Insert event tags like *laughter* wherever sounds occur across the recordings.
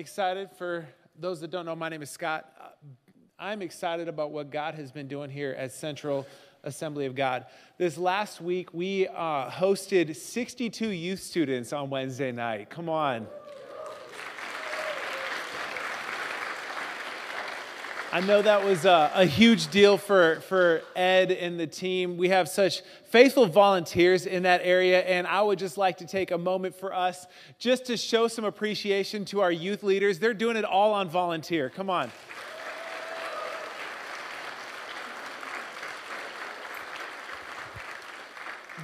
Excited for those that don't know, my name is Scott. Uh, I'm excited about what God has been doing here at Central Assembly of God. This last week, we uh, hosted 62 youth students on Wednesday night. Come on. I know that was a, a, huge deal for, for Ed and the team. We have such faithful volunteers in that area, and I would just like to take a moment for us just to show some appreciation to our youth leaders. They're doing it all on volunteer. Come on.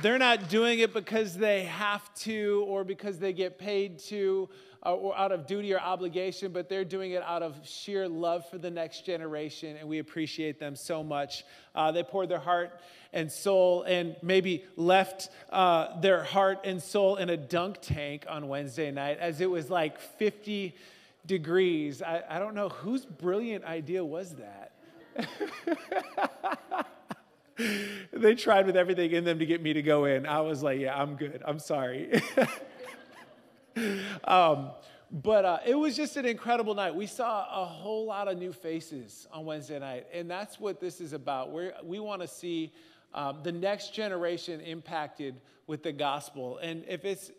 They're not doing it because they have to or because they get paid to or out of duty or obligation, but they're doing it out of sheer love for the next generation, and we appreciate them so much. Uh, they poured their heart and soul and maybe left uh, their heart and soul in a dunk tank on Wednesday night as it was like 50 degrees. I, I don't know whose brilliant idea was that. *laughs* they tried with everything in them to get me to go in. I was like, yeah, I'm good. I'm sorry. *laughs* *laughs* um, but uh, it was just an incredible night. We saw a whole lot of new faces on Wednesday night, and that's what this is about. We're, we want to see um, the next generation impacted with the gospel. And if it's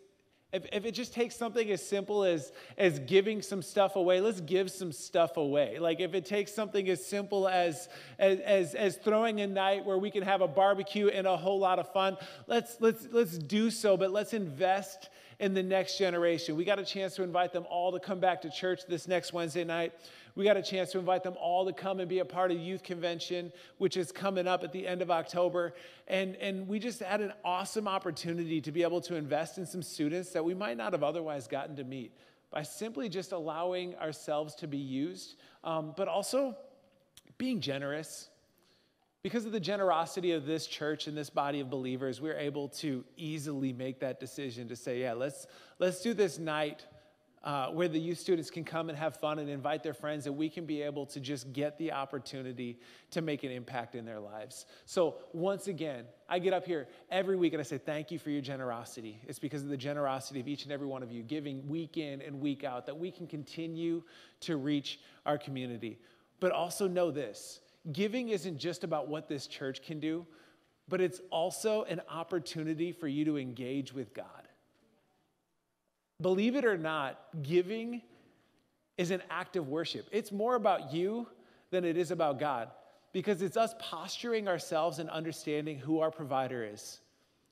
if, if it just takes something as simple as, as giving some stuff away, let's give some stuff away. Like if it takes something as simple as, as, as, as throwing a night where we can have a barbecue and a whole lot of fun, let's, let's, let's do so, but let's invest in the next generation. We got a chance to invite them all to come back to church this next Wednesday night. We got a chance to invite them all to come and be a part of youth convention, which is coming up at the end of October. And, and we just had an awesome opportunity to be able to invest in some students that we might not have otherwise gotten to meet by simply just allowing ourselves to be used, um, but also being generous because of the generosity of this church and this body of believers, we're able to easily make that decision to say, yeah, let's, let's do this night uh, where the youth students can come and have fun and invite their friends, and we can be able to just get the opportunity to make an impact in their lives. So, once again, I get up here every week and I say, Thank you for your generosity. It's because of the generosity of each and every one of you giving week in and week out that we can continue to reach our community. But also know this giving isn't just about what this church can do, but it's also an opportunity for you to engage with God. Believe it or not, giving is an act of worship. It's more about you than it is about God because it's us posturing ourselves and understanding who our provider is,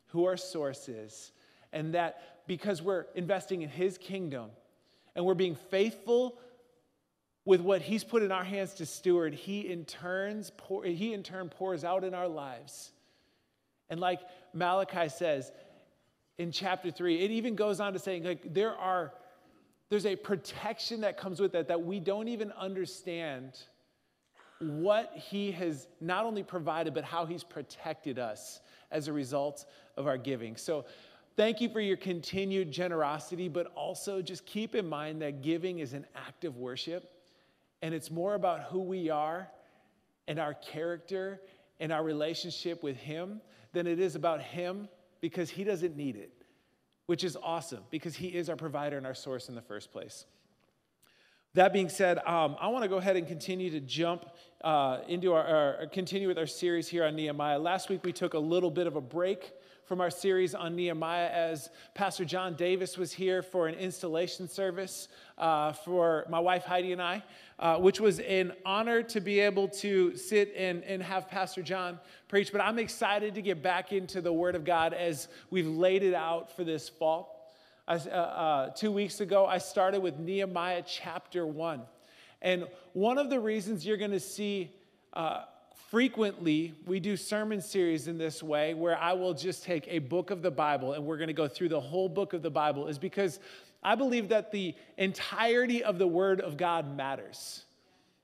who our source is, and that because we're investing in His kingdom and we're being faithful with what he's put in our hands to steward, he in, turns, pour, he in turn pours out in our lives. And like Malachi says in chapter three, it even goes on to saying, like, there are, there's a protection that comes with that that we don't even understand what he has not only provided, but how he's protected us as a result of our giving. So thank you for your continued generosity, but also just keep in mind that giving is an act of worship and it's more about who we are and our character and our relationship with Him than it is about Him because He doesn't need it, which is awesome because He is our provider and our source in the first place. That being said, um, I want to go ahead and continue to jump uh, into our, our, continue with our series here on Nehemiah. Last week we took a little bit of a break from our series on Nehemiah as Pastor John Davis was here for an installation service uh, for my wife Heidi and I, uh, which was an honor to be able to sit and, and have Pastor John preach. But I'm excited to get back into the Word of God as we've laid it out for this fall. I, uh, uh two weeks ago, I started with Nehemiah chapter 1. And one of the reasons you're going to see uh, frequently we do sermon series in this way where I will just take a book of the Bible and we're going to go through the whole book of the Bible is because I believe that the entirety of the Word of God matters.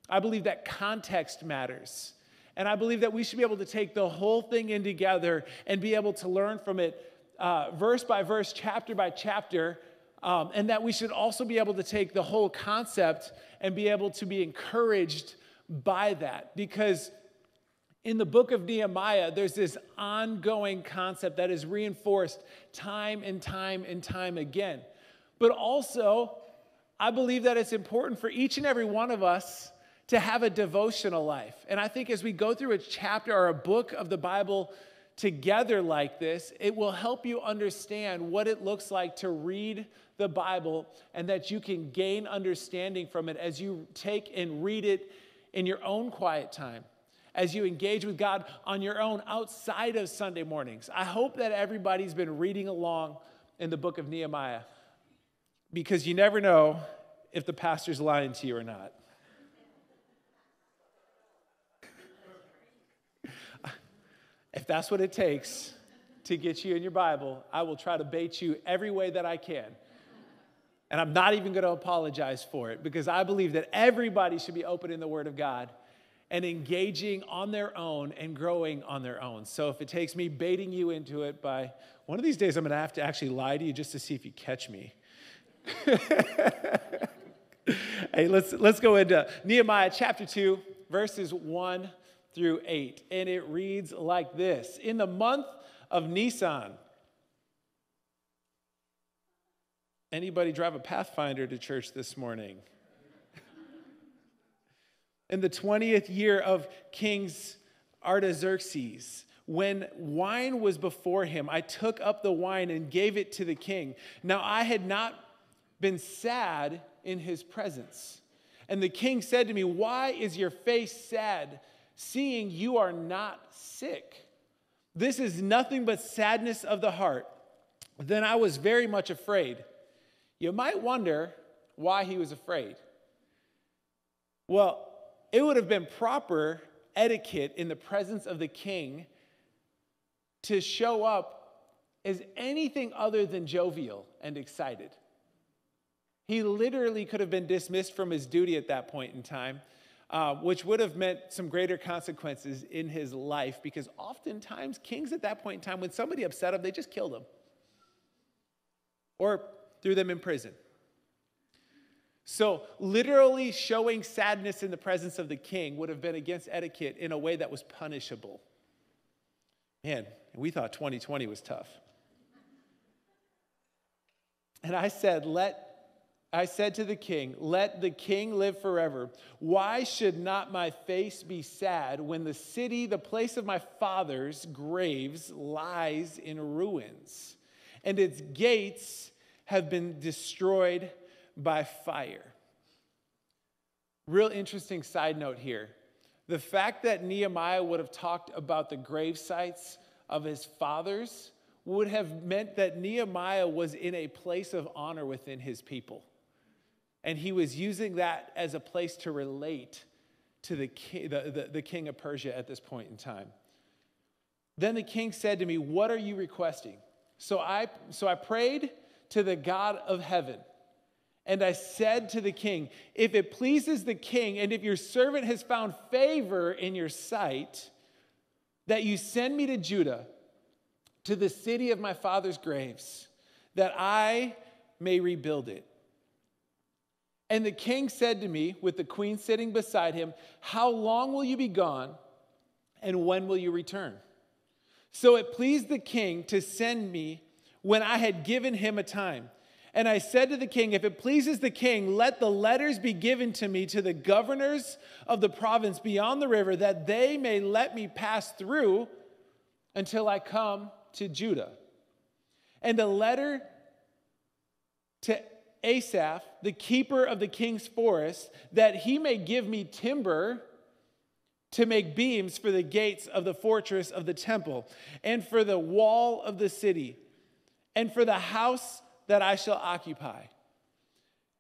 I believe that context matters. And I believe that we should be able to take the whole thing in together and be able to learn from it uh, verse by verse, chapter by chapter. Um, and that we should also be able to take the whole concept and be able to be encouraged by that. Because in the book of Nehemiah, there's this ongoing concept that is reinforced time and time and time again. But also, I believe that it's important for each and every one of us to have a devotional life. And I think as we go through a chapter or a book of the Bible together like this, it will help you understand what it looks like to read the Bible and that you can gain understanding from it as you take and read it in your own quiet time, as you engage with God on your own outside of Sunday mornings. I hope that everybody's been reading along in the book of Nehemiah because you never know if the pastor's lying to you or not. *laughs* if that's what it takes to get you in your Bible, I will try to bait you every way that I can. And I'm not even going to apologize for it because I believe that everybody should be open in the Word of God and engaging on their own and growing on their own. So if it takes me baiting you into it by one of these days, I'm going to have to actually lie to you just to see if you catch me. *laughs* hey, let's, let's go into Nehemiah chapter 2, verses 1 through 8. And it reads like this In the month of Nisan, anybody drive a Pathfinder to church this morning? In the 20th year of King's Artaxerxes, when wine was before him, I took up the wine and gave it to the king. Now I had not been sad in his presence. And the king said to me, Why is your face sad, seeing you are not sick? This is nothing but sadness of the heart. Then I was very much afraid. You might wonder why he was afraid. Well, it would have been proper etiquette in the presence of the king to show up as anything other than jovial and excited. He literally could have been dismissed from his duty at that point in time, uh, which would have meant some greater consequences in his life because oftentimes kings at that point in time, when somebody upset them, they just killed them or threw them in prison. So, literally showing sadness in the presence of the king would have been against etiquette in a way that was punishable. Man, we thought 2020 was tough. And I said, Let I said to the king, Let the king live forever. Why should not my face be sad when the city, the place of my father's graves, lies in ruins, and its gates have been destroyed by fire? Real interesting side note here. The fact that Nehemiah would have talked about the grave sites of his fathers would have meant that Nehemiah was in a place of honor within his people. And he was using that as a place to relate to the king, the, the, the king of Persia at this point in time. Then the king said to me, What are you requesting? So I, so I prayed to the God of heaven. And I said to the king, If it pleases the king, and if your servant has found favor in your sight, that you send me to Judah, to the city of my father's graves, that I may rebuild it. And the king said to me, with the queen sitting beside him, How long will you be gone, and when will you return? So it pleased the king to send me when I had given him a time. And I said to the king, If it pleases the king, let the letters be given to me to the governors of the province beyond the river, that they may let me pass through until I come to Judah. And a letter to Asaph, the keeper of the king's forest, that he may give me timber to make beams for the gates of the fortress of the temple, and for the wall of the city, and for the house that I shall occupy.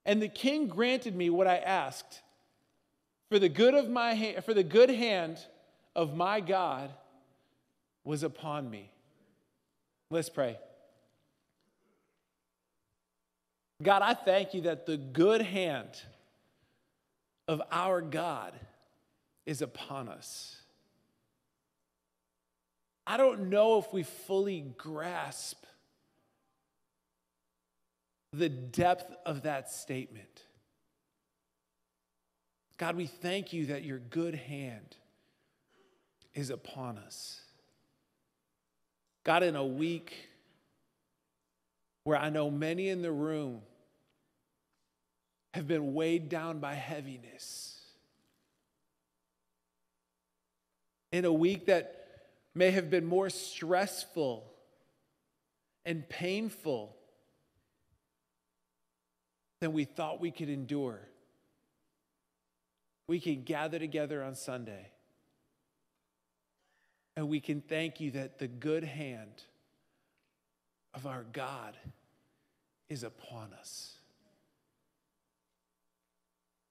And the king granted me what I asked. For the good of my ha- for the good hand of my God was upon me. Let's pray. God, I thank you that the good hand of our God is upon us. I don't know if we fully grasp the depth of that statement. God, we thank you that your good hand is upon us. God, in a week where I know many in the room have been weighed down by heaviness. In a week that may have been more stressful and painful than we thought we could endure. We can gather together on Sunday and we can thank you that the good hand of our God is upon us.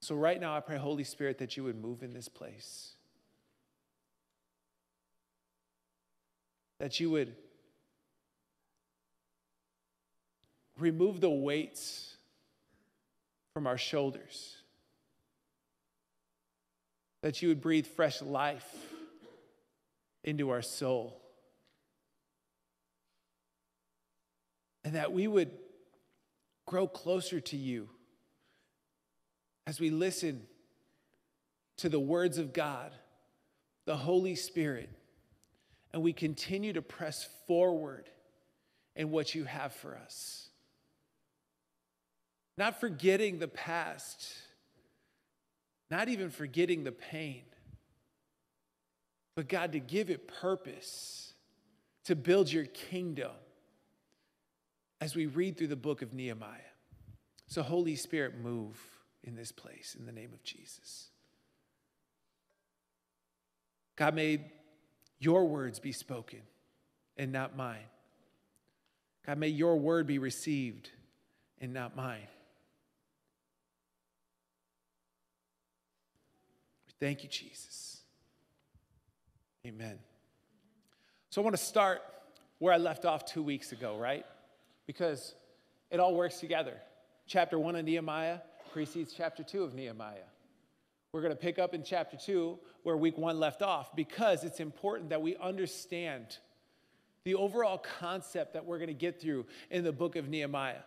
So, right now, I pray, Holy Spirit, that you would move in this place. That you would remove the weights from our shoulders. That you would breathe fresh life into our soul. And that we would grow closer to you as we listen to the words of God, the Holy Spirit, and we continue to press forward in what you have for us. Not forgetting the past, not even forgetting the pain, but God, to give it purpose, to build your kingdom as we read through the book of Nehemiah. So, Holy Spirit, move in this place in the name of Jesus. God, may your words be spoken and not mine. God, may your word be received and not mine. Thank you, Jesus. Amen. So I want to start where I left off two weeks ago, right? Because it all works together. Chapter one of Nehemiah precedes chapter two of Nehemiah. We're going to pick up in chapter two where week one left off because it's important that we understand the overall concept that we're going to get through in the book of Nehemiah.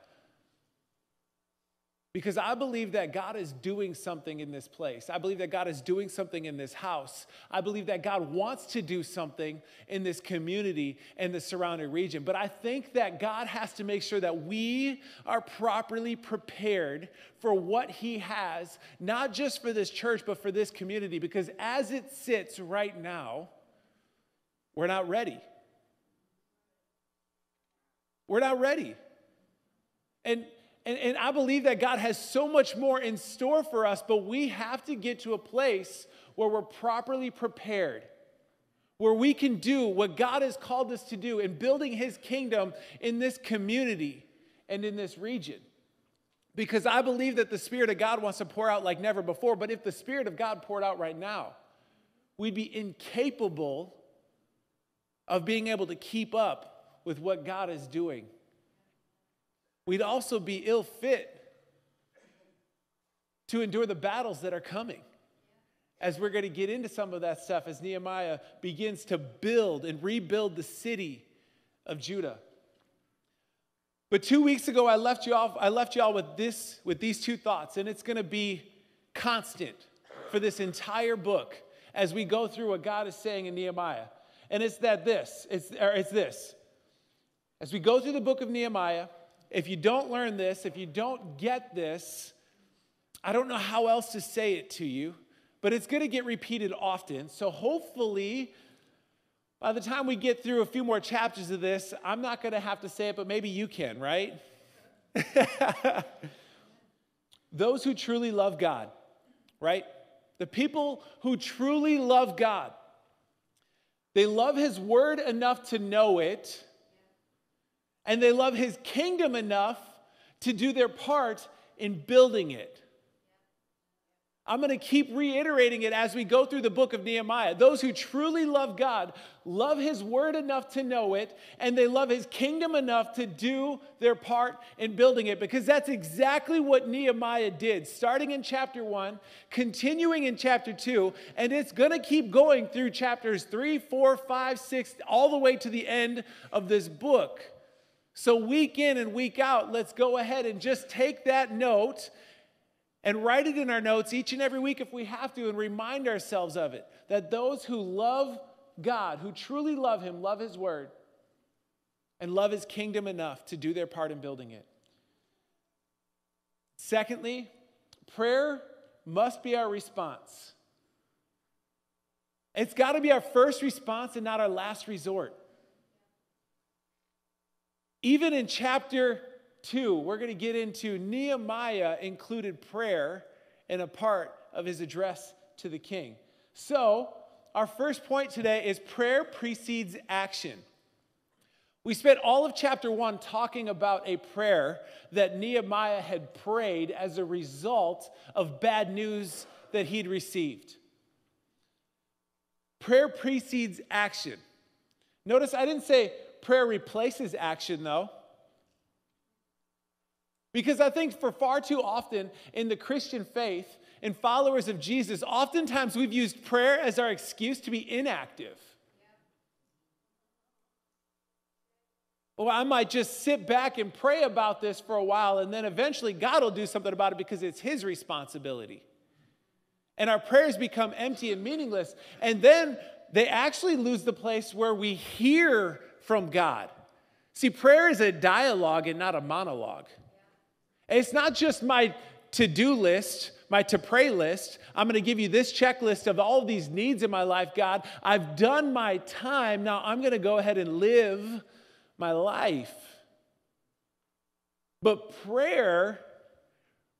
Because I believe that God is doing something in this place. I believe that God is doing something in this house. I believe that God wants to do something in this community and the surrounding region. But I think that God has to make sure that we are properly prepared for what He has, not just for this church, but for this community. Because as it sits right now, we're not ready. We're not ready. And and, and I believe that God has so much more in store for us, but we have to get to a place where we're properly prepared, where we can do what God has called us to do in building His kingdom in this community and in this region. Because I believe that the Spirit of God wants to pour out like never before, but if the Spirit of God poured out right now, we'd be incapable of being able to keep up with what God is doing we'd also be ill fit to endure the battles that are coming. As we're going to get into some of that stuff as Nehemiah begins to build and rebuild the city of Judah. But two weeks ago, I left you all, I left you all with this, with these two thoughts, and it's going to be constant for this entire book as we go through what God is saying in Nehemiah. And it's that this, it's, it's this. As we go through the book of Nehemiah, if you don't learn this, if you don't get this, I don't know how else to say it to you, but it's going to get repeated often. So hopefully, by the time we get through a few more chapters of this, I'm not going to have to say it, but maybe you can, right? *laughs* Those who truly love God, right? The people who truly love God, they love His word enough to know it and they love his kingdom enough to do their part in building it. I'm going to keep reiterating it as we go through the book of Nehemiah. Those who truly love God love his word enough to know it, and they love his kingdom enough to do their part in building it, because that's exactly what Nehemiah did, starting in chapter one, continuing in chapter two, and it's going to keep going through chapters three, four, five, six, all the way to the end of this book. So, week in and week out, let's go ahead and just take that note and write it in our notes each and every week if we have to and remind ourselves of it. That those who love God, who truly love Him, love His Word and love His kingdom enough to do their part in building it. Secondly, prayer must be our response. It's got to be our first response and not our last resort. Even in chapter 2, we're going to get into Nehemiah included prayer in a part of his address to the king. So, our first point today is prayer precedes action. We spent all of chapter 1 talking about a prayer that Nehemiah had prayed as a result of bad news that he'd received. Prayer precedes action. Notice I didn't say prayer replaces action, though. Because I think for far too often in the Christian faith, and followers of Jesus, oftentimes we've used prayer as our excuse to be inactive. Well, I might just sit back and pray about this for a while, and then eventually God will do something about it because it's His responsibility and our prayers become empty and meaningless. And then they actually lose the place where we hear from God. See, prayer is a dialogue and not a monologue. It's not just my to do list, my to pray list. I'm going to give you this checklist of all of these needs in my life, God. I've done my time. Now I'm going to go ahead and live my life. But prayer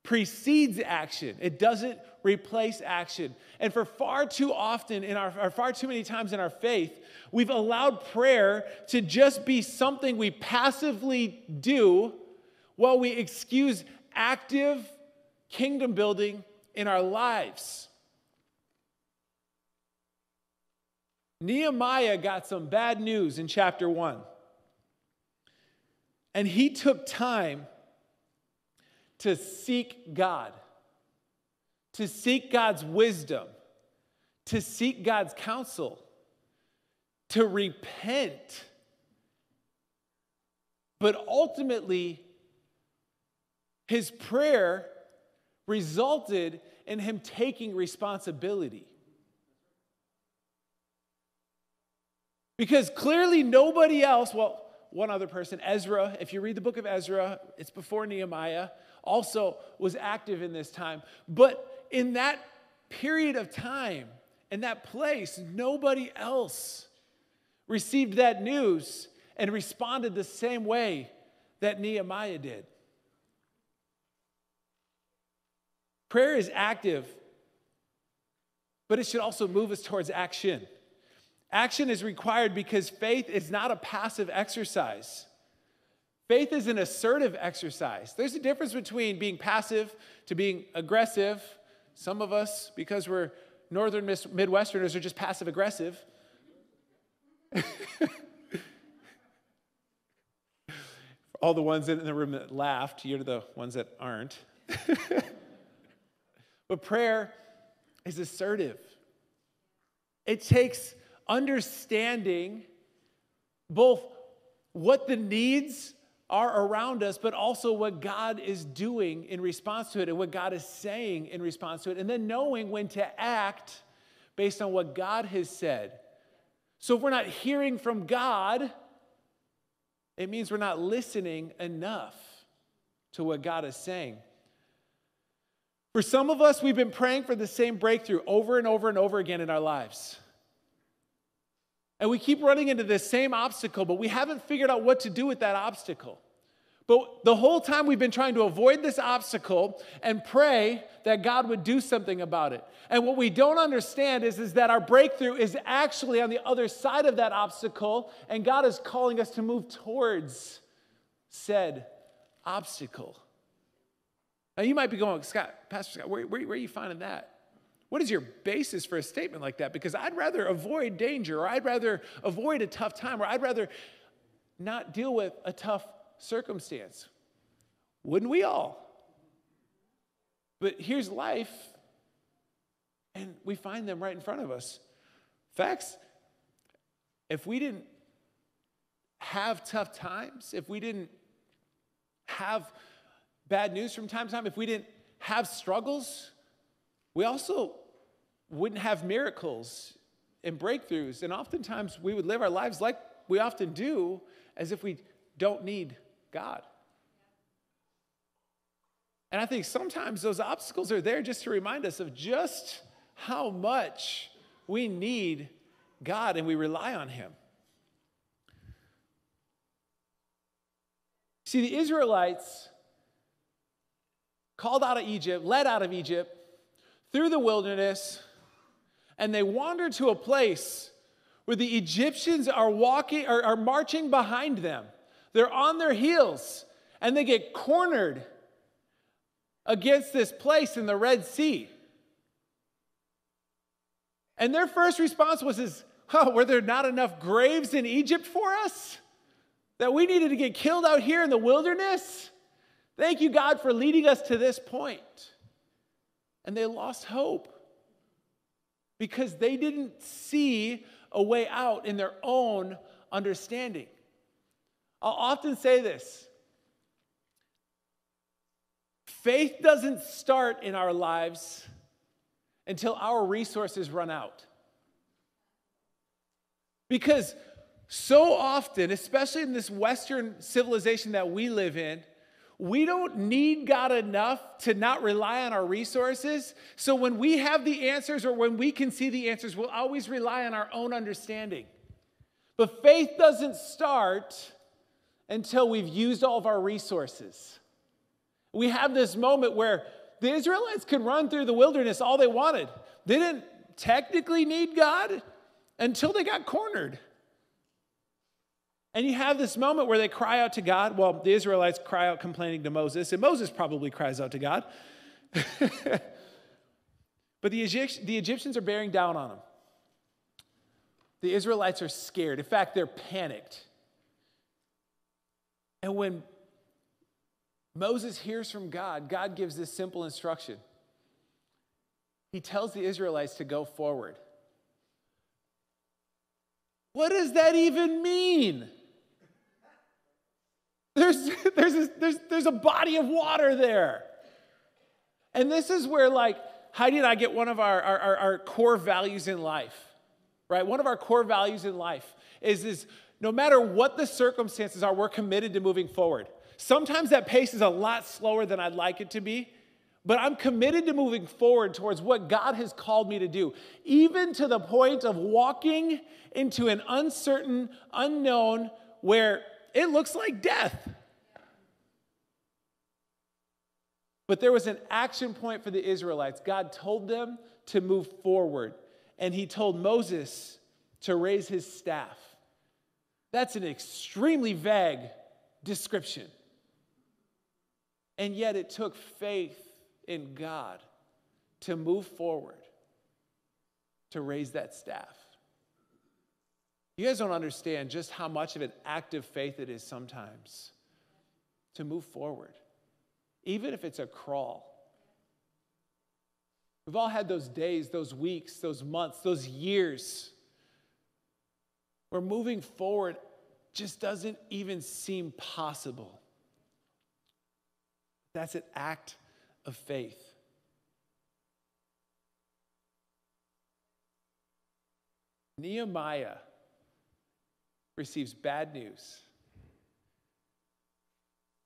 precedes action, it doesn't replace action. And for far too often, in our, or far too many times in our faith, we've allowed prayer to just be something we passively do while we excuse active kingdom building in our lives. Nehemiah got some bad news in chapter 1. And he took time to seek God, to seek God's wisdom, to seek God's counsel, to repent. But ultimately, his prayer resulted in him taking responsibility. Because clearly, nobody else, well, one other person, Ezra, if you read the book of Ezra, it's before Nehemiah also was active in this time. But in that period of time, in that place, nobody else received that news and responded the same way that Nehemiah did. Prayer is active, but it should also move us towards action. Action is required because faith is not a passive exercise. Faith is an assertive exercise. There's a difference between being passive to being aggressive. Some of us, because we're northern Midwesterners, are just passive aggressive. *laughs* All the ones in the room that laughed, you're the ones that aren't. *laughs* but prayer is assertive. It takes understanding both what the needs are around us, but also what God is doing in response to it and what God is saying in response to it, and then knowing when to act based on what God has said. So if we're not hearing from God, it means we're not listening enough to what God is saying. For some of us, we've been praying for the same breakthrough over and over and over again in our lives. And we keep running into this same obstacle, but we haven't figured out what to do with that obstacle. But the whole time we've been trying to avoid this obstacle and pray that God would do something about it. And what we don't understand is, is that our breakthrough is actually on the other side of that obstacle, and God is calling us to move towards said obstacle. Now, you might be going, Scott, Pastor Scott, where, where, where are you finding that? What is your basis for a statement like that? Because I'd rather avoid danger, or I'd rather avoid a tough time, or I'd rather not deal with a tough circumstance. Wouldn't we all? But here's life, and we find them right in front of us. Facts, if we didn't have tough times, if we didn't have bad news from time to time, if we didn't have struggles, we also wouldn't have miracles and breakthroughs. And oftentimes we would live our lives like we often do, as if we don't need God. And I think sometimes those obstacles are there just to remind us of just how much we need God and we rely on Him. See, the Israelites called out of Egypt, led out of Egypt, through the wilderness, and they wander to a place where the Egyptians are walking are, are marching behind them. They're on their heels and they get cornered against this place in the Red Sea. And their first response was, is, oh, were there not enough graves in Egypt for us? That we needed to get killed out here in the wilderness? Thank you, God, for leading us to this point. And they lost hope because they didn't see a way out in their own understanding. I'll often say this faith doesn't start in our lives until our resources run out. Because so often, especially in this Western civilization that we live in, we don't need God enough to not rely on our resources. So when we have the answers or when we can see the answers, we'll always rely on our own understanding. But faith doesn't start until we've used all of our resources. We have this moment where the Israelites could run through the wilderness all they wanted. They didn't technically need God until they got cornered. And you have this moment where they cry out to God. Well, the Israelites cry out complaining to Moses, and Moses probably cries out to God. *laughs* but the, Egypt, the Egyptians are bearing down on them. The Israelites are scared. In fact, they're panicked. And when Moses hears from God, God gives this simple instruction. He tells the Israelites to go forward. What does that even mean? There's, *laughs* there's, a, there's, there's a body of water there. And this is where, like, Heidi and I get one of our, our, our core values in life, right? One of our core values in life is, is no matter what the circumstances are, we're committed to moving forward. Sometimes that pace is a lot slower than I'd like it to be, but I'm committed to moving forward towards what God has called me to do, even to the point of walking into an uncertain, unknown, where it looks like death. But there was an action point for the Israelites. God told them to move forward, and He told Moses to raise his staff. That's an extremely vague description. And yet it took faith in God to move forward to raise that staff. You guys don't understand just how much of an active faith it is sometimes to move forward, even if it's a crawl. We've all had those days, those weeks, those months, those years where moving forward just doesn't even seem possible. That's an act of faith. Nehemiah receives bad news,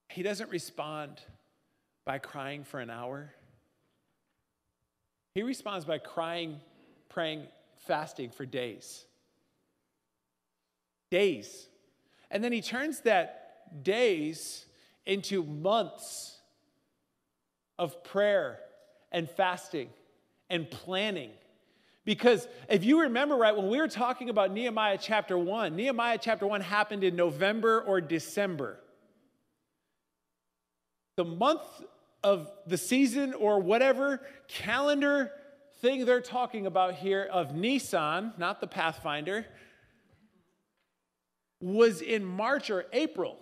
he doesn't respond by crying for an hour. He responds by crying, praying, fasting for days. Days. And then he turns that days into months of prayer and fasting and planning because if you remember right, when we were talking about Nehemiah chapter 1, Nehemiah chapter 1 happened in November or December. The month of the season or whatever calendar thing they're talking about here of Nissan, not the Pathfinder, was in March or April.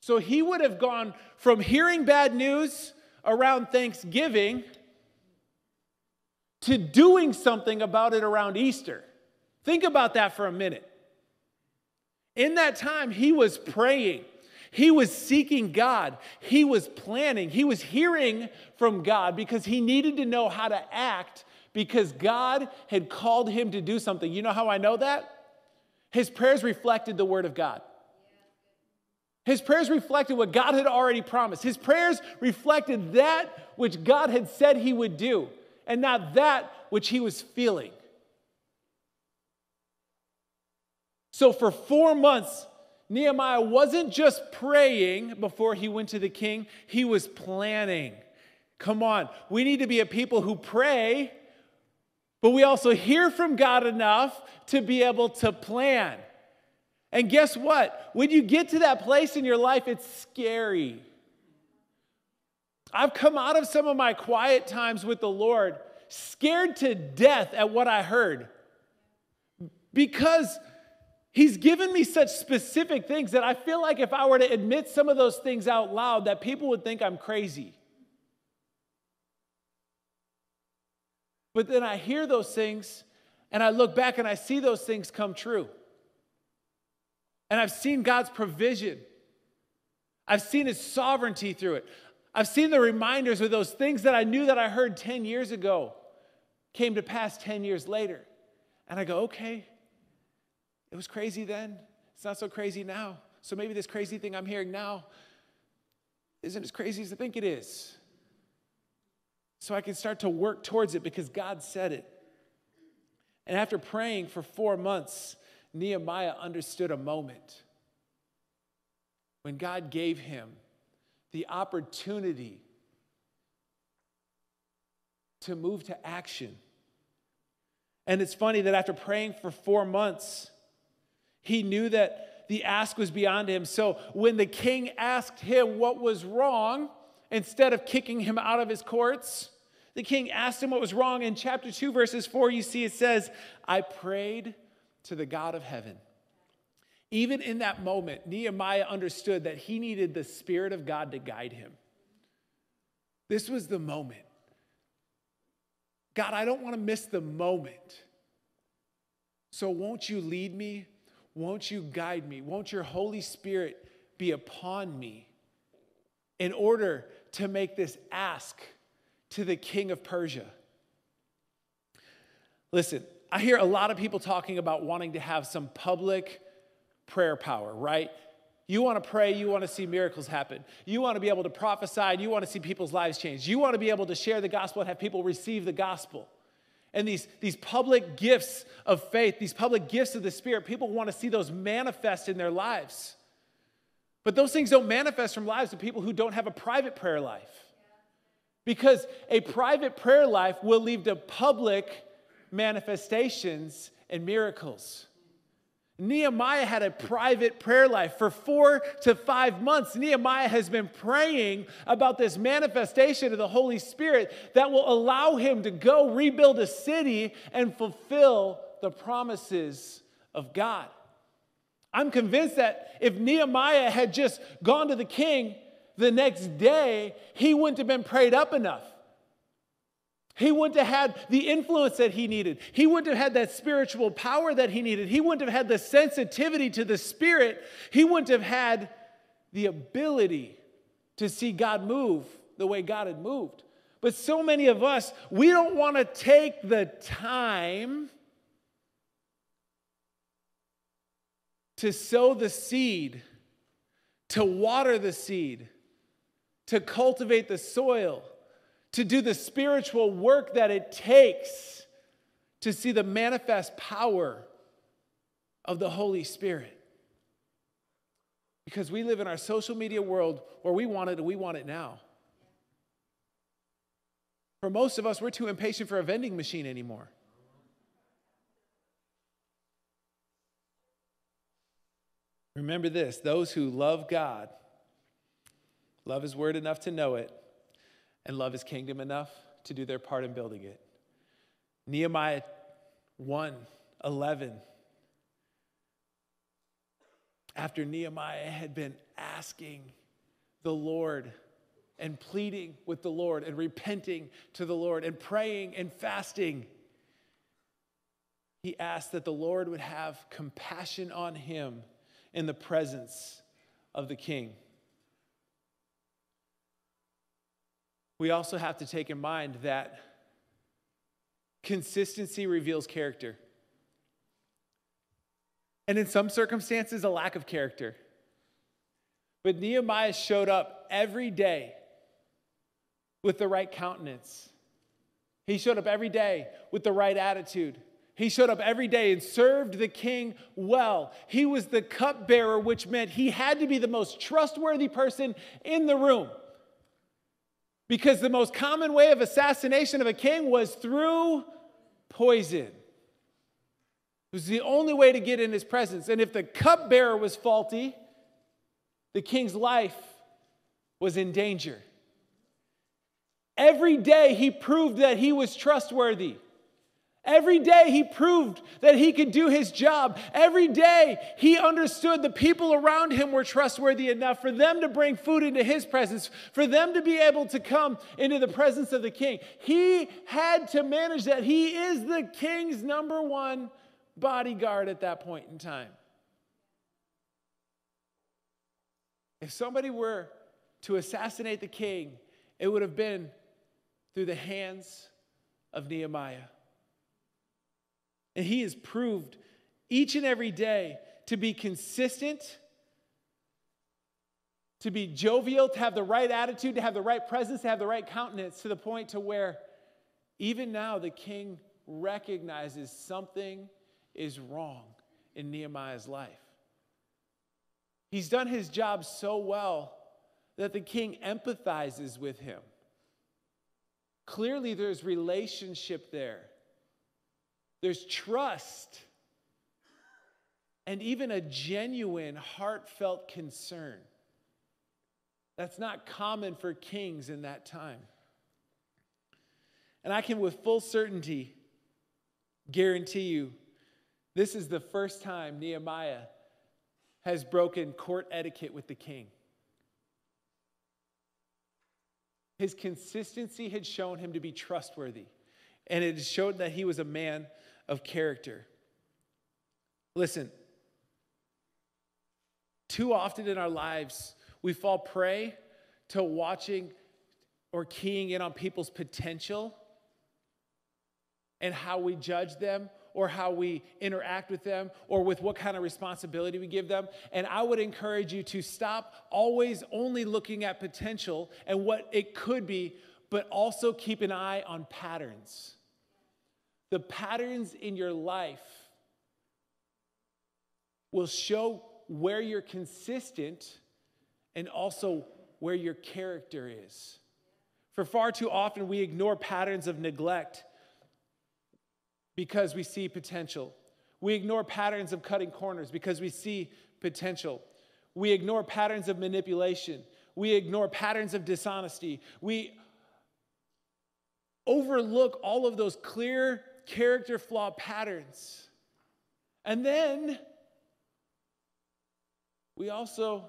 So he would have gone from hearing bad news around Thanksgiving to doing something about it around Easter. Think about that for a minute. In that time, he was praying. He was seeking God. He was planning. He was hearing from God because he needed to know how to act because God had called him to do something. You know how I know that? His prayers reflected the word of God. His prayers reflected what God had already promised. His prayers reflected that which God had said he would do, and not that which he was feeling. So, for four months, Nehemiah wasn't just praying before he went to the king, he was planning. Come on, we need to be a people who pray, but we also hear from God enough to be able to plan. And guess what? When you get to that place in your life, it's scary. I've come out of some of my quiet times with the Lord scared to death at what I heard because He's given me such specific things that I feel like if I were to admit some of those things out loud, that people would think I'm crazy. But then I hear those things and I look back and I see those things come true. And I've seen God's provision. I've seen his sovereignty through it. I've seen the reminders of those things that I knew that I heard 10 years ago came to pass 10 years later. And I go, okay, it was crazy then. It's not so crazy now. So maybe this crazy thing I'm hearing now isn't as crazy as I think it is. So I can start to work towards it because God said it. And after praying for four months, Nehemiah understood a moment when God gave him the opportunity to move to action. And it's funny that after praying for four months, he knew that the ask was beyond him. So when the king asked him what was wrong, instead of kicking him out of his courts, the king asked him what was wrong. In chapter 2, verses 4, you see it says, I prayed to the God of heaven. Even in that moment, Nehemiah understood that he needed the Spirit of God to guide him. This was the moment. God, I don't want to miss the moment. So won't you lead me? Won't you guide me? Won't your Holy Spirit be upon me in order to make this ask to the king of Persia? Listen, I hear a lot of people talking about wanting to have some public prayer power, right? You want to pray, you want to see miracles happen. You want to be able to prophesy, and you want to see people's lives change. You want to be able to share the gospel and have people receive the gospel. And these, these public gifts of faith, these public gifts of the Spirit, people want to see those manifest in their lives. But those things don't manifest from lives of people who don't have a private prayer life. Because a private prayer life will lead to public manifestations and miracles. Nehemiah had a private prayer life. For four to five months, Nehemiah has been praying about this manifestation of the Holy Spirit that will allow him to go rebuild a city and fulfill the promises of God. I'm convinced that if Nehemiah had just gone to the king the next day, he wouldn't have been prayed up enough. He wouldn't have had the influence that he needed. He wouldn't have had that spiritual power that he needed. He wouldn't have had the sensitivity to the Spirit. He wouldn't have had the ability to see God move the way God had moved. But so many of us, we don't want to take the time to sow the seed, to water the seed, to cultivate the soil to do the spiritual work that it takes to see the manifest power of the Holy Spirit. Because we live in our social media world where we want it and we want it now. For most of us, we're too impatient for a vending machine anymore. Remember this those who love God, love His word enough to know it, and love his kingdom enough to do their part in building it. Nehemiah 1 11. After Nehemiah had been asking the Lord and pleading with the Lord and repenting to the Lord and praying and fasting, he asked that the Lord would have compassion on him in the presence of the king. We also have to take in mind that consistency reveals character. And in some circumstances, a lack of character. But Nehemiah showed up every day with the right countenance. He showed up every day with the right attitude. He showed up every day and served the king well. He was the cupbearer, which meant he had to be the most trustworthy person in the room. Because the most common way of assassination of a king was through poison. It was the only way to get in his presence. And if the cupbearer was faulty, the king's life was in danger. Every day he proved that he was trustworthy. Every day he proved that he could do his job. Every day he understood the people around him were trustworthy enough for them to bring food into his presence, for them to be able to come into the presence of the king. He had to manage that. He is the king's number one bodyguard at that point in time. If somebody were to assassinate the king, it would have been through the hands of Nehemiah. And he has proved each and every day to be consistent, to be jovial, to have the right attitude, to have the right presence, to have the right countenance, to the point to where even now the king recognizes something is wrong in Nehemiah's life. He's done his job so well that the king empathizes with him. Clearly, there's relationship there there's trust, and even a genuine, heartfelt concern. That's not common for kings in that time. And I can, with full certainty, guarantee you this is the first time Nehemiah has broken court etiquette with the king. His consistency had shown him to be trustworthy, and it showed that he was a man of character. Listen, too often in our lives, we fall prey to watching or keying in on people's potential and how we judge them or how we interact with them or with what kind of responsibility we give them. And I would encourage you to stop always only looking at potential and what it could be, but also keep an eye on patterns the patterns in your life will show where you're consistent and also where your character is. For far too often, we ignore patterns of neglect because we see potential. We ignore patterns of cutting corners because we see potential. We ignore patterns of manipulation. We ignore patterns of dishonesty. We overlook all of those clear character flaw patterns. And then we also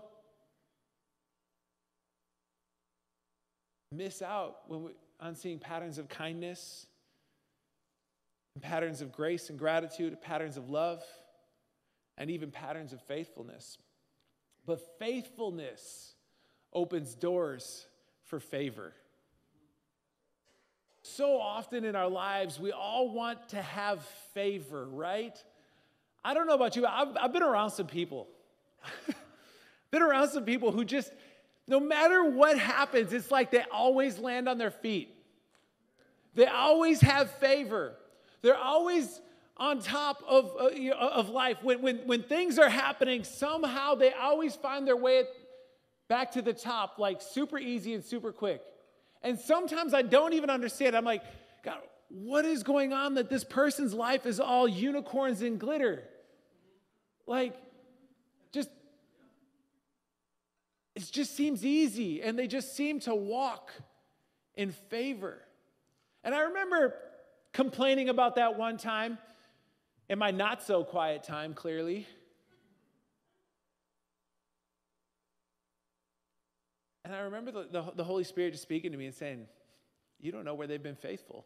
miss out when we, on seeing patterns of kindness, patterns of grace and gratitude, patterns of love, and even patterns of faithfulness. But faithfulness opens doors for favor. So often in our lives, we all want to have favor, right? I don't know about you, I've, I've been around some people. *laughs* been around some people who just, no matter what happens, it's like they always land on their feet. They always have favor. They're always on top of, uh, of life. When, when, when things are happening, somehow they always find their way back to the top, like super easy and super quick. And sometimes I don't even understand. I'm like, God, what is going on that this person's life is all unicorns and glitter? Like, just, it just seems easy, and they just seem to walk in favor. And I remember complaining about that one time in my not so quiet time, clearly. And I remember the, the, the, Holy Spirit just speaking to me and saying, You don't know where they've been faithful.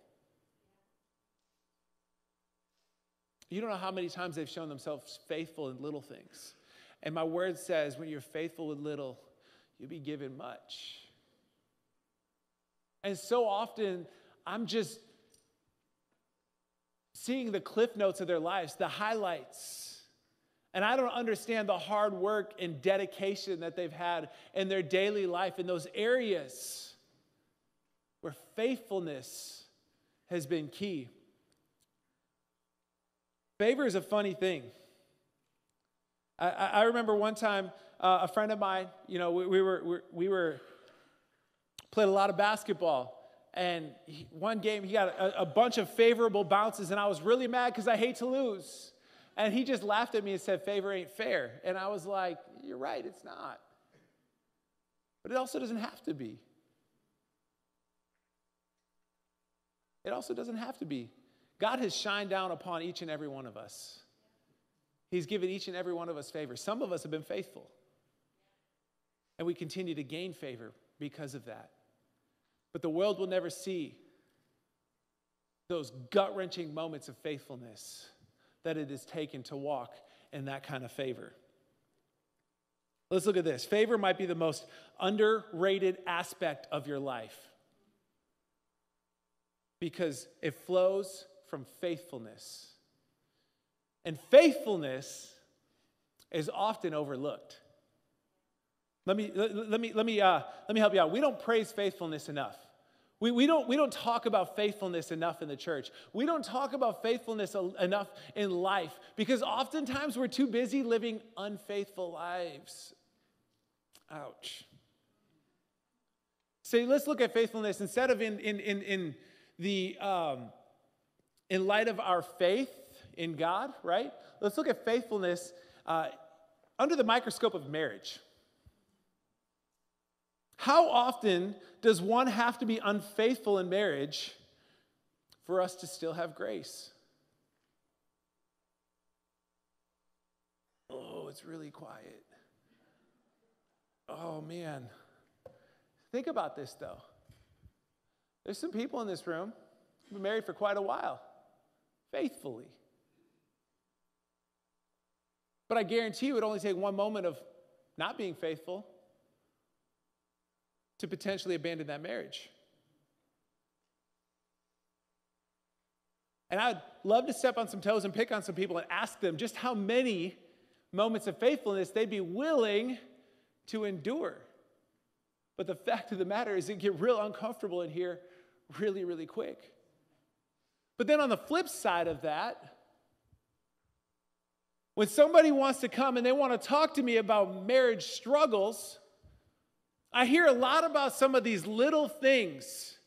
You don't know how many times they've shown themselves faithful in little things. And my word says, when you're faithful with little, you'll be given much. And so often, I'm just seeing the cliff notes of their lives, the highlights. And I don't understand the hard work and dedication that they've had in their daily life in those areas where faithfulness has been key. Favor is a funny thing. I, I remember one time uh, a friend of mine, you know, we, we were, we were, played a lot of basketball. And he, one game, he got a, a bunch of favorable bounces, and I was really mad because I hate to lose. And he just laughed at me and said, Favor ain't fair. And I was like, You're right, it's not. But it also doesn't have to be. It also doesn't have to be. God has shined down upon each and every one of us. He's given each and every one of us favor. Some of us have been faithful. And we continue to gain favor because of that. But the world will never see those gut wrenching moments of faithfulness that it is taken to walk in that kind of favor. Let's look at this. Favor might be the most underrated aspect of your life because it flows from faithfulness. And faithfulness is often overlooked. Let me, let, me, let, me, uh, let me help you out. We don't praise faithfulness enough. We, we, don't, we don't talk about faithfulness enough in the church. We don't talk about faithfulness enough in life because oftentimes we're too busy living unfaithful lives. Ouch. So let's look at faithfulness instead of in, in, in, in the um, in light of our faith in God, right? Let's look at faithfulness uh, under the microscope of marriage. How often does one have to be unfaithful in marriage for us to still have grace? Oh, it's really quiet. Oh, man. Think about this, though. There's some people in this room who've been married for quite a while, faithfully. But I guarantee you it would only take one moment of not being faithful to potentially abandon that marriage. And I'd love to step on some toes and pick on some people and ask them just how many moments of faithfulness they'd be willing to endure. But the fact of the matter is, it get real uncomfortable in here really, really quick. But then on the flip side of that, when somebody wants to come and they want to talk to me about marriage struggles, I hear a lot about some of these little things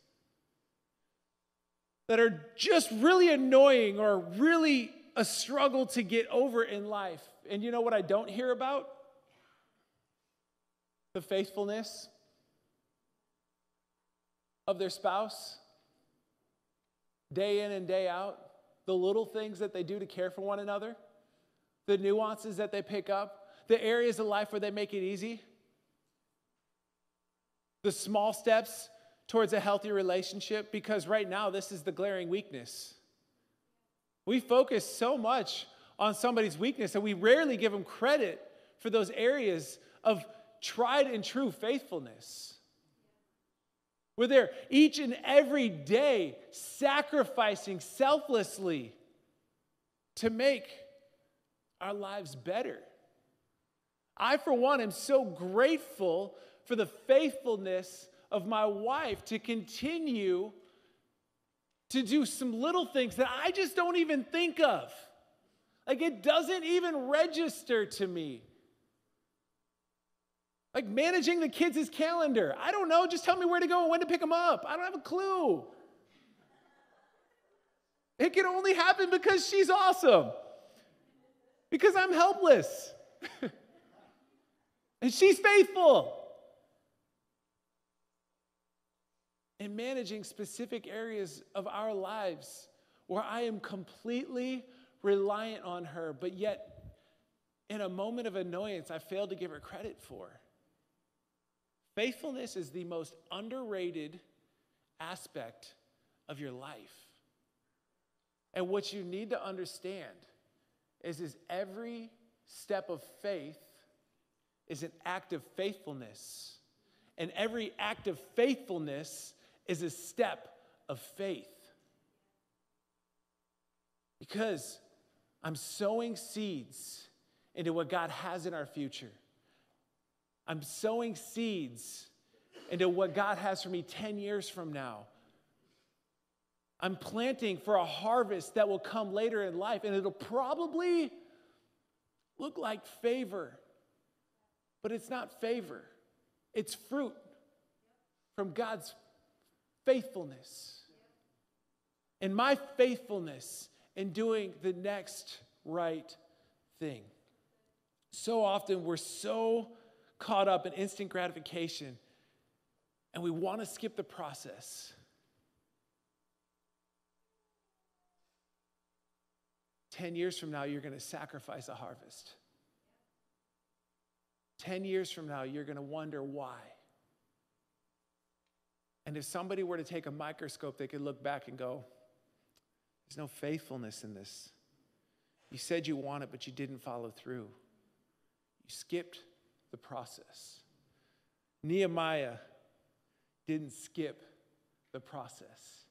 that are just really annoying or really a struggle to get over in life. And you know what I don't hear about? The faithfulness of their spouse, day in and day out, the little things that they do to care for one another, the nuances that they pick up, the areas of life where they make it easy the small steps towards a healthy relationship because right now this is the glaring weakness. We focus so much on somebody's weakness and we rarely give them credit for those areas of tried and true faithfulness. We're there each and every day sacrificing selflessly to make our lives better. I, for one, am so grateful for the faithfulness of my wife to continue to do some little things that I just don't even think of. Like it doesn't even register to me. Like managing the kids' calendar. I don't know. Just tell me where to go and when to pick them up. I don't have a clue. It can only happen because she's awesome, because I'm helpless. *laughs* and she's faithful. And managing specific areas of our lives where I am completely reliant on her, but yet in a moment of annoyance, I failed to give her credit for. Faithfulness is the most underrated aspect of your life. And what you need to understand is, is every step of faith is an act of faithfulness. And every act of faithfulness is a step of faith. Because I'm sowing seeds into what God has in our future. I'm sowing seeds into what God has for me 10 years from now. I'm planting for a harvest that will come later in life, and it'll probably look like favor, but it's not favor, it's fruit from God's faithfulness. And my faithfulness in doing the next right thing. So often we're so caught up in instant gratification and we want to skip the process. 10 years from now, you're going to sacrifice a harvest. 10 years from now, you're going to wonder why. And if somebody were to take a microscope, they could look back and go, There's no faithfulness in this. You said you want it, but you didn't follow through. You skipped the process. Nehemiah didn't skip the process.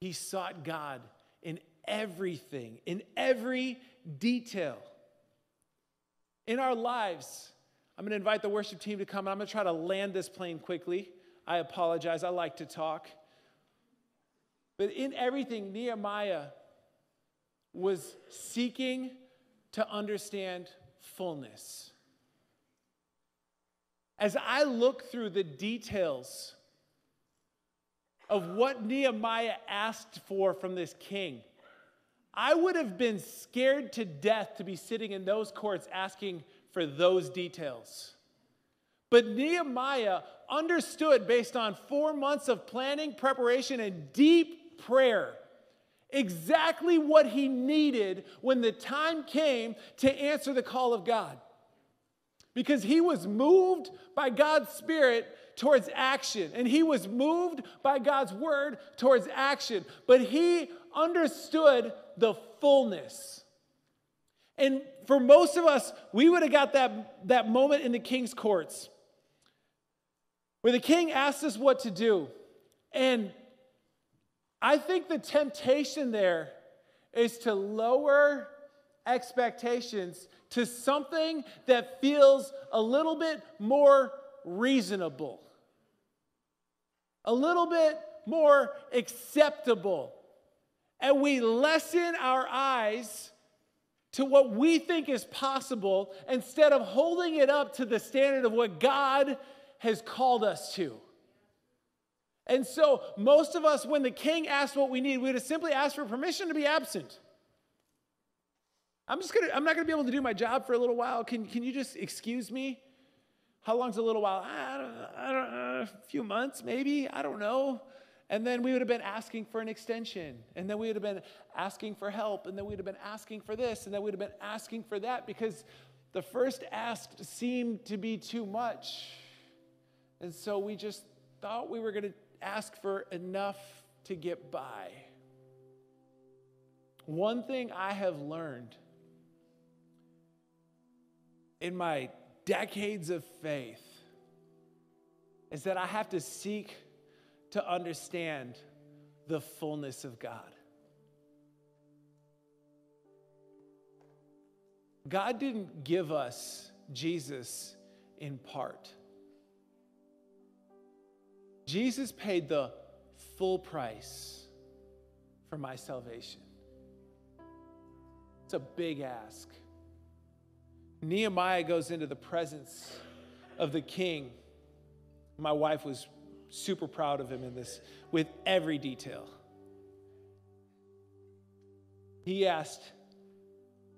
He sought God in everything, in every detail. In our lives, I'm going to invite the worship team to come. I'm going to try to land this plane quickly. I apologize. I like to talk. But in everything, Nehemiah was seeking to understand fullness. As I look through the details of what Nehemiah asked for from this king, I would have been scared to death to be sitting in those courts asking for those details. But Nehemiah understood, based on four months of planning, preparation, and deep prayer, exactly what he needed when the time came to answer the call of God. Because he was moved by God's Spirit towards action, and he was moved by God's word towards action, but he understood the fullness. And for most of us, we would have got that, that moment in the king's courts where the king asked us what to do. And I think the temptation there is to lower expectations to something that feels a little bit more reasonable, a little bit more acceptable. And we lessen our eyes to what we think is possible instead of holding it up to the standard of what God has called us to. And so, most of us, when the king asked what we need, we would have simply asked for permission to be absent. I'm just gonna, I'm not gonna be able to do my job for a little while. Can, can you just excuse me? How long's a little while? I don't, I don't uh, a few months, maybe. I don't know. And then we would have been asking for an extension. And then we would have been asking for help. And then we'd have been asking for this. And then we'd have been asking for that because the first ask seemed to be too much. And so we just thought we were going to ask for enough to get by. One thing I have learned in my decades of faith is that I have to seek to understand the fullness of God. God didn't give us Jesus in part. Jesus paid the full price for my salvation. It's a big ask. Nehemiah goes into the presence of the king. My wife was super proud of him in this with every detail. He asked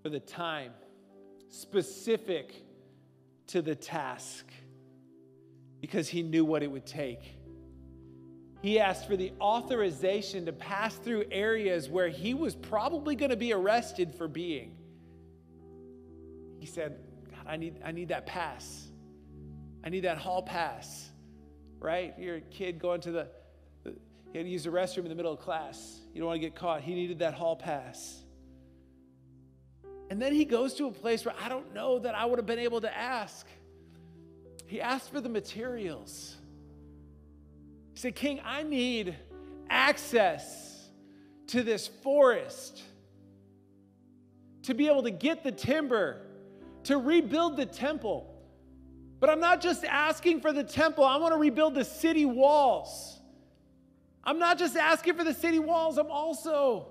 for the time specific to the task because he knew what it would take. He asked for the authorization to pass through areas where he was probably going to be arrested for being. He said, God, I need, I need that pass. I need that hall pass, right? You're a kid going to the, the he had to use the restroom in the middle of class. You don't want to get caught. He needed that hall pass. And then he goes to a place where I don't know that I would have been able to ask. He asked for the materials. He said, King, I need access to this forest to be able to get the timber, to rebuild the temple. But I'm not just asking for the temple, I want to rebuild the city walls. I'm not just asking for the city walls, I'm also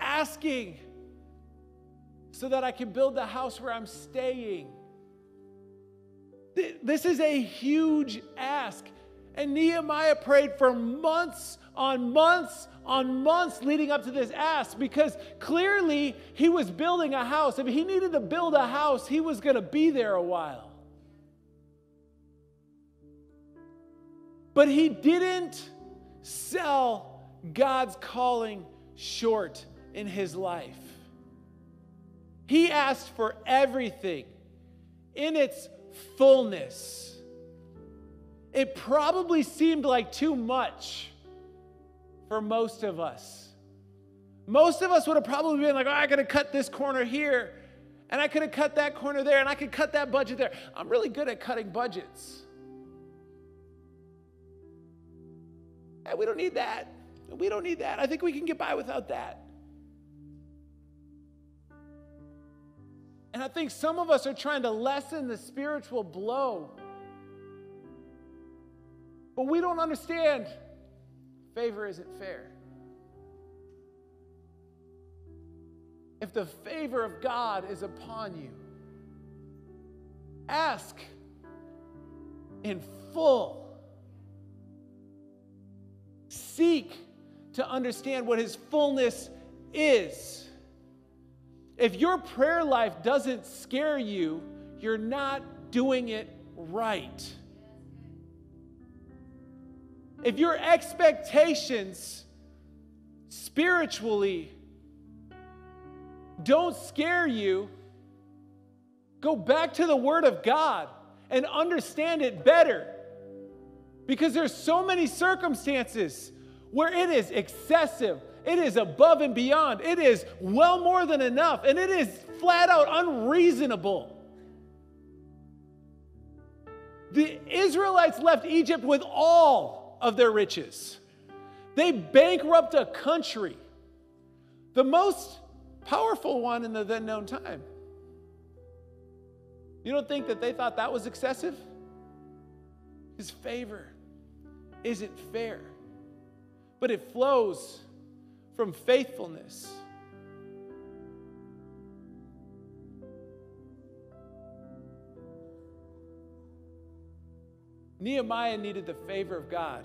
asking so that I can build the house where I'm staying. This is a huge ask. And Nehemiah prayed for months on months on months leading up to this ask because clearly he was building a house. If he needed to build a house, he was going to be there a while. But he didn't sell God's calling short in his life. He asked for everything in its fullness. It probably seemed like too much for most of us. Most of us would have probably been like, oh, I gotta cut this corner here, and I could have cut that corner there, and I could cut that budget there. I'm really good at cutting budgets. Hey, we don't need that. We don't need that. I think we can get by without that. And I think some of us are trying to lessen the spiritual blow. But we don't understand favor isn't fair. If the favor of God is upon you, ask in full. Seek to understand what His fullness is. If your prayer life doesn't scare you, you're not doing it right. If your expectations spiritually don't scare you, go back to the Word of God and understand it better. Because there's so many circumstances where it is excessive, it is above and beyond. It is well more than enough. And it is flat out unreasonable. The Israelites left Egypt with all of their riches. They bankrupt a country, the most powerful one in the then known time. You don't think that they thought that was excessive? His favor isn't fair, but it flows from faithfulness. Nehemiah needed the favor of God,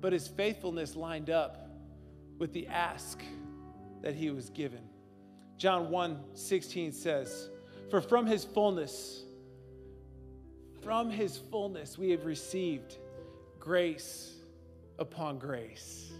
but his faithfulness lined up with the ask that he was given. John 1 16 says, For from his fullness, from his fullness, we have received grace upon grace.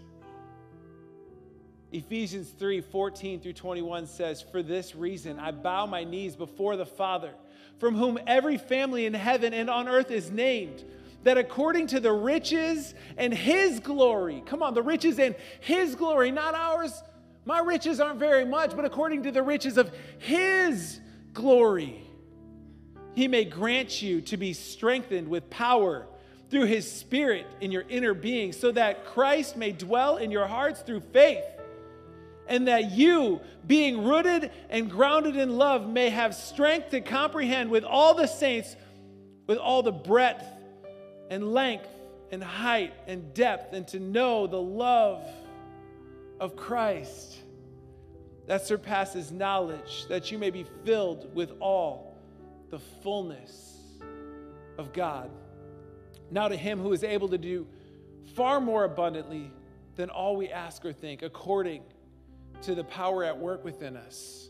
Ephesians 3 14 through 21 says, For this reason I bow my knees before the Father, from whom every family in heaven and on earth is named, that according to the riches and his glory, come on, the riches and his glory, not ours. My riches aren't very much, but according to the riches of his glory, he may grant you to be strengthened with power through his spirit in your inner being, so that Christ may dwell in your hearts through faith and that you, being rooted and grounded in love, may have strength to comprehend with all the saints, with all the breadth and length and height and depth, and to know the love of Christ that surpasses knowledge, that you may be filled with all the fullness of God. Now, to him who is able to do far more abundantly than all we ask or think, according to the power at work within us.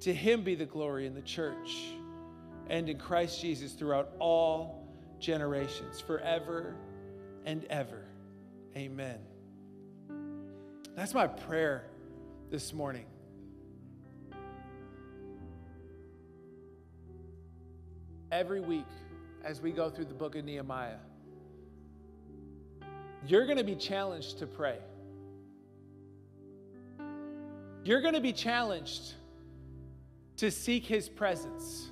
To him be the glory in the church and in Christ Jesus throughout all generations, forever and ever. Amen. That's my prayer this morning. Every week, as we go through the book of Nehemiah, you're going to be challenged to pray you're going to be challenged to seek his presence.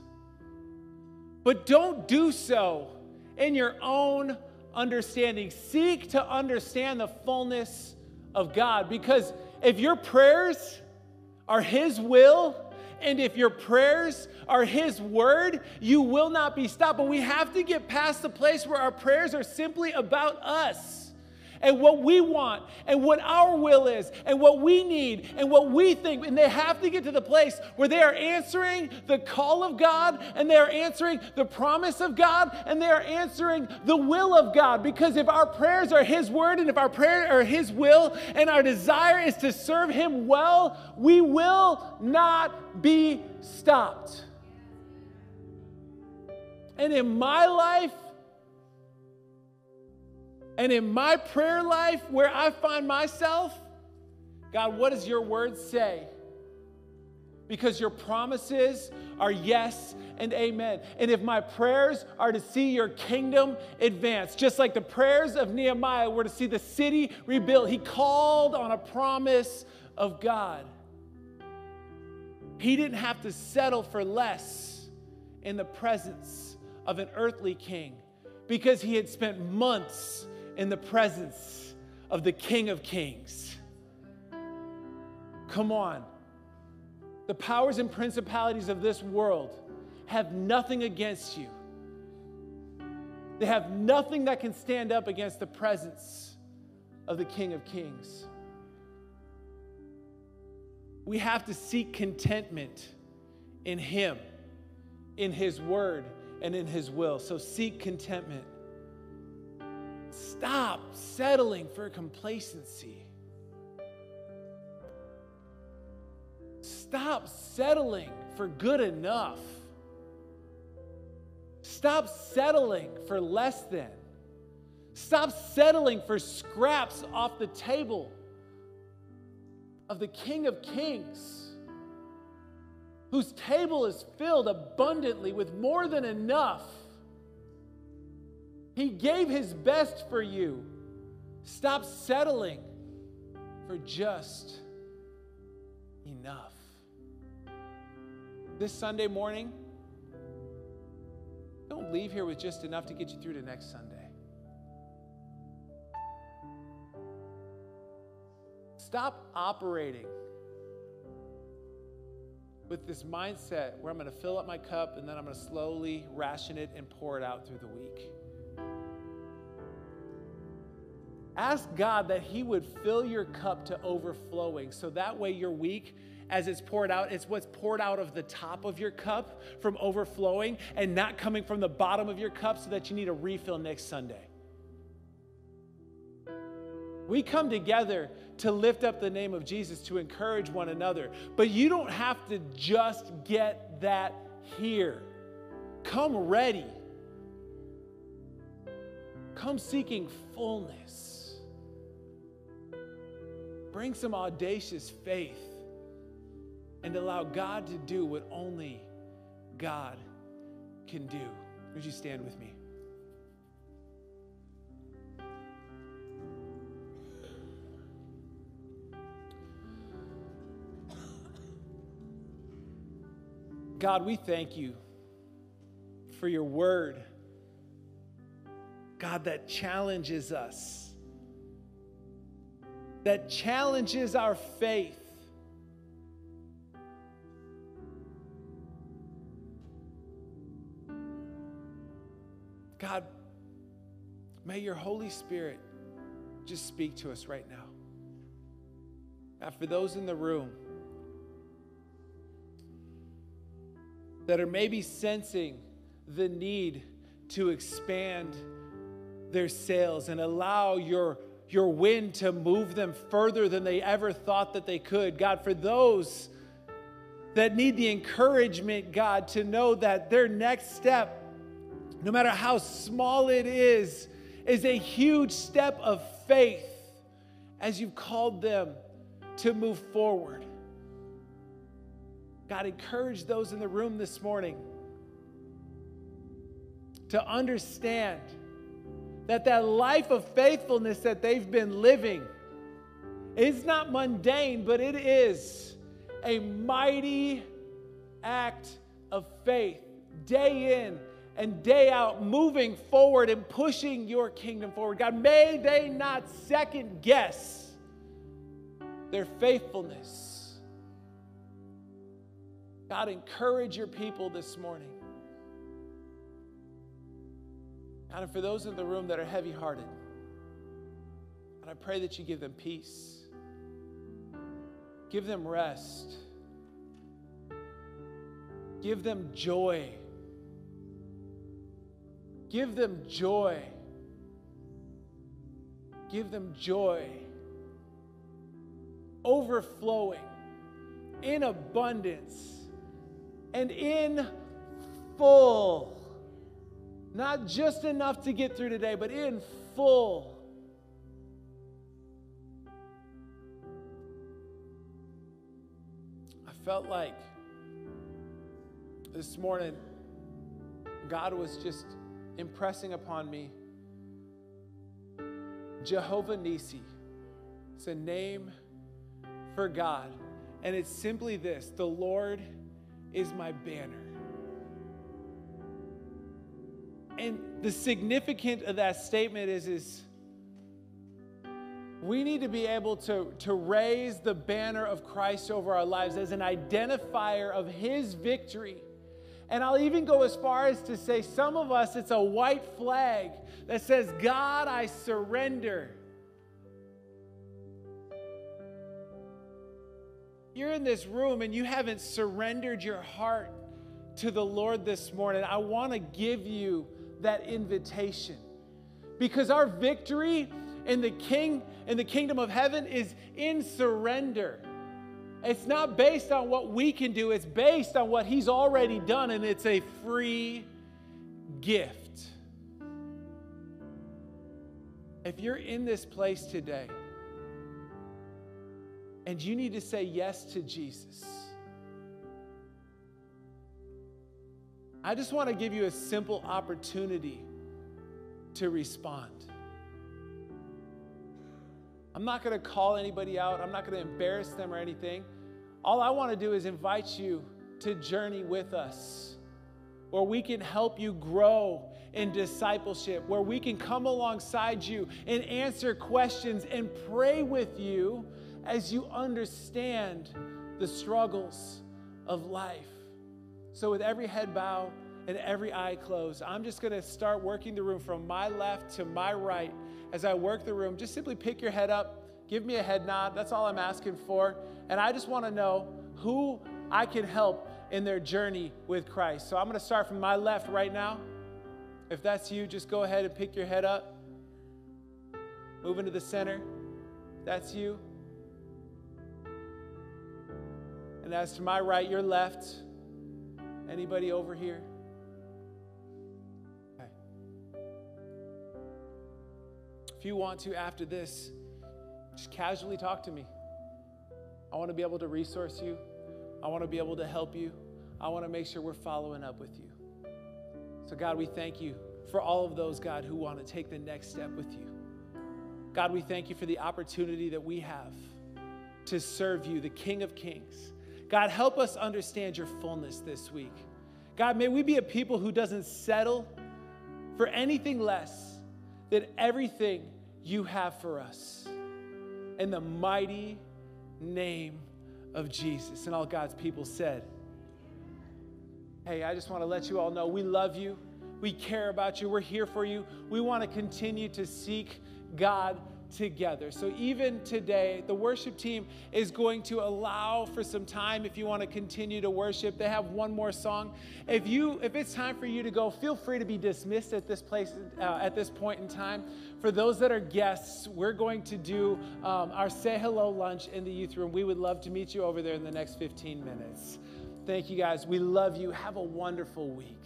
But don't do so in your own understanding. Seek to understand the fullness of God because if your prayers are His will, and if your prayers are His word, you will not be stopped. But we have to get past the place where our prayers are simply about us and what we want and what our will is and what we need and what we think. And they have to get to the place where they are answering the call of God and they are answering the promise of God and they are answering the will of God. Because if our prayers are His word and if our prayer are His will and our desire is to serve Him well, we will not be stopped. And in my life, and in my prayer life, where I find myself, God, what does your word say? Because your promises are yes and amen. And if my prayers are to see your kingdom advance, just like the prayers of Nehemiah were to see the city rebuilt, he called on a promise of God. He didn't have to settle for less in the presence of an earthly king because he had spent months in the presence of the King of Kings. Come on. The powers and principalities of this world have nothing against you. They have nothing that can stand up against the presence of the King of Kings. We have to seek contentment in Him, in His Word, and in His will. So seek contentment. Stop settling for complacency. Stop settling for good enough. Stop settling for less than. Stop settling for scraps off the table of the King of Kings, whose table is filled abundantly with more than enough he gave his best for you. Stop settling for just enough. This Sunday morning, don't leave here with just enough to get you through to next Sunday. Stop operating with this mindset where I'm going to fill up my cup and then I'm going to slowly ration it and pour it out through the week. Ask God that He would fill your cup to overflowing so that way your week, as it's poured out, it's what's poured out of the top of your cup from overflowing and not coming from the bottom of your cup so that you need a refill next Sunday. We come together to lift up the name of Jesus, to encourage one another. But you don't have to just get that here. Come ready. Come seeking fullness. Bring some audacious faith and allow God to do what only God can do. Would you stand with me? God, we thank you for your word. God, that challenges us that challenges our faith. God, may your Holy Spirit just speak to us right now. Now, for those in the room that are maybe sensing the need to expand their sails and allow your your wind to move them further than they ever thought that they could. God, for those that need the encouragement, God, to know that their next step, no matter how small it is, is a huge step of faith as you've called them to move forward. God, encourage those in the room this morning to understand that that life of faithfulness that they've been living is not mundane, but it is a mighty act of faith, day in and day out, moving forward and pushing your kingdom forward. God, may they not second guess their faithfulness. God, encourage your people this morning. God, and for those in the room that are heavy hearted, and I pray that you give them peace, give them rest, give them joy. Give them joy. Give them joy. Overflowing in abundance and in full. Not just enough to get through today, but in full. I felt like this morning God was just impressing upon me Jehovah Nisi. It's a name for God. And it's simply this the Lord is my banner. And the significance of that statement is, is we need to be able to, to raise the banner of Christ over our lives as an identifier of his victory. And I'll even go as far as to say, some of us, it's a white flag that says, God, I surrender. You're in this room and you haven't surrendered your heart to the Lord this morning. I want to give you that invitation. Because our victory in the king in the kingdom of heaven is in surrender. It's not based on what we can do, it's based on what he's already done and it's a free gift. If you're in this place today and you need to say yes to Jesus, I just want to give you a simple opportunity to respond. I'm not going to call anybody out. I'm not going to embarrass them or anything. All I want to do is invite you to journey with us, where we can help you grow in discipleship, where we can come alongside you and answer questions and pray with you as you understand the struggles of life. So, with every head bow and every eye closed, I'm just going to start working the room from my left to my right. As I work the room, just simply pick your head up, give me a head nod. That's all I'm asking for. And I just want to know who I can help in their journey with Christ. So, I'm going to start from my left right now. If that's you, just go ahead and pick your head up. Move into the center. That's you. And as to my right, your left. Anybody over here? Okay. If you want to, after this, just casually talk to me. I want to be able to resource you. I want to be able to help you. I want to make sure we're following up with you. So, God, we thank you for all of those, God, who want to take the next step with you. God, we thank you for the opportunity that we have to serve you, the King of Kings. God, help us understand your fullness this week. God, may we be a people who doesn't settle for anything less than everything you have for us. In the mighty name of Jesus. And all God's people said, Hey, I just want to let you all know we love you. We care about you. We're here for you. We want to continue to seek God together. So even today, the worship team is going to allow for some time if you want to continue to worship. They have one more song. If you if it's time for you to go, feel free to be dismissed at this place uh, at this point in time. For those that are guests, we're going to do um, our say hello lunch in the youth room. We would love to meet you over there in the next 15 minutes. Thank you guys. We love you. Have a wonderful week.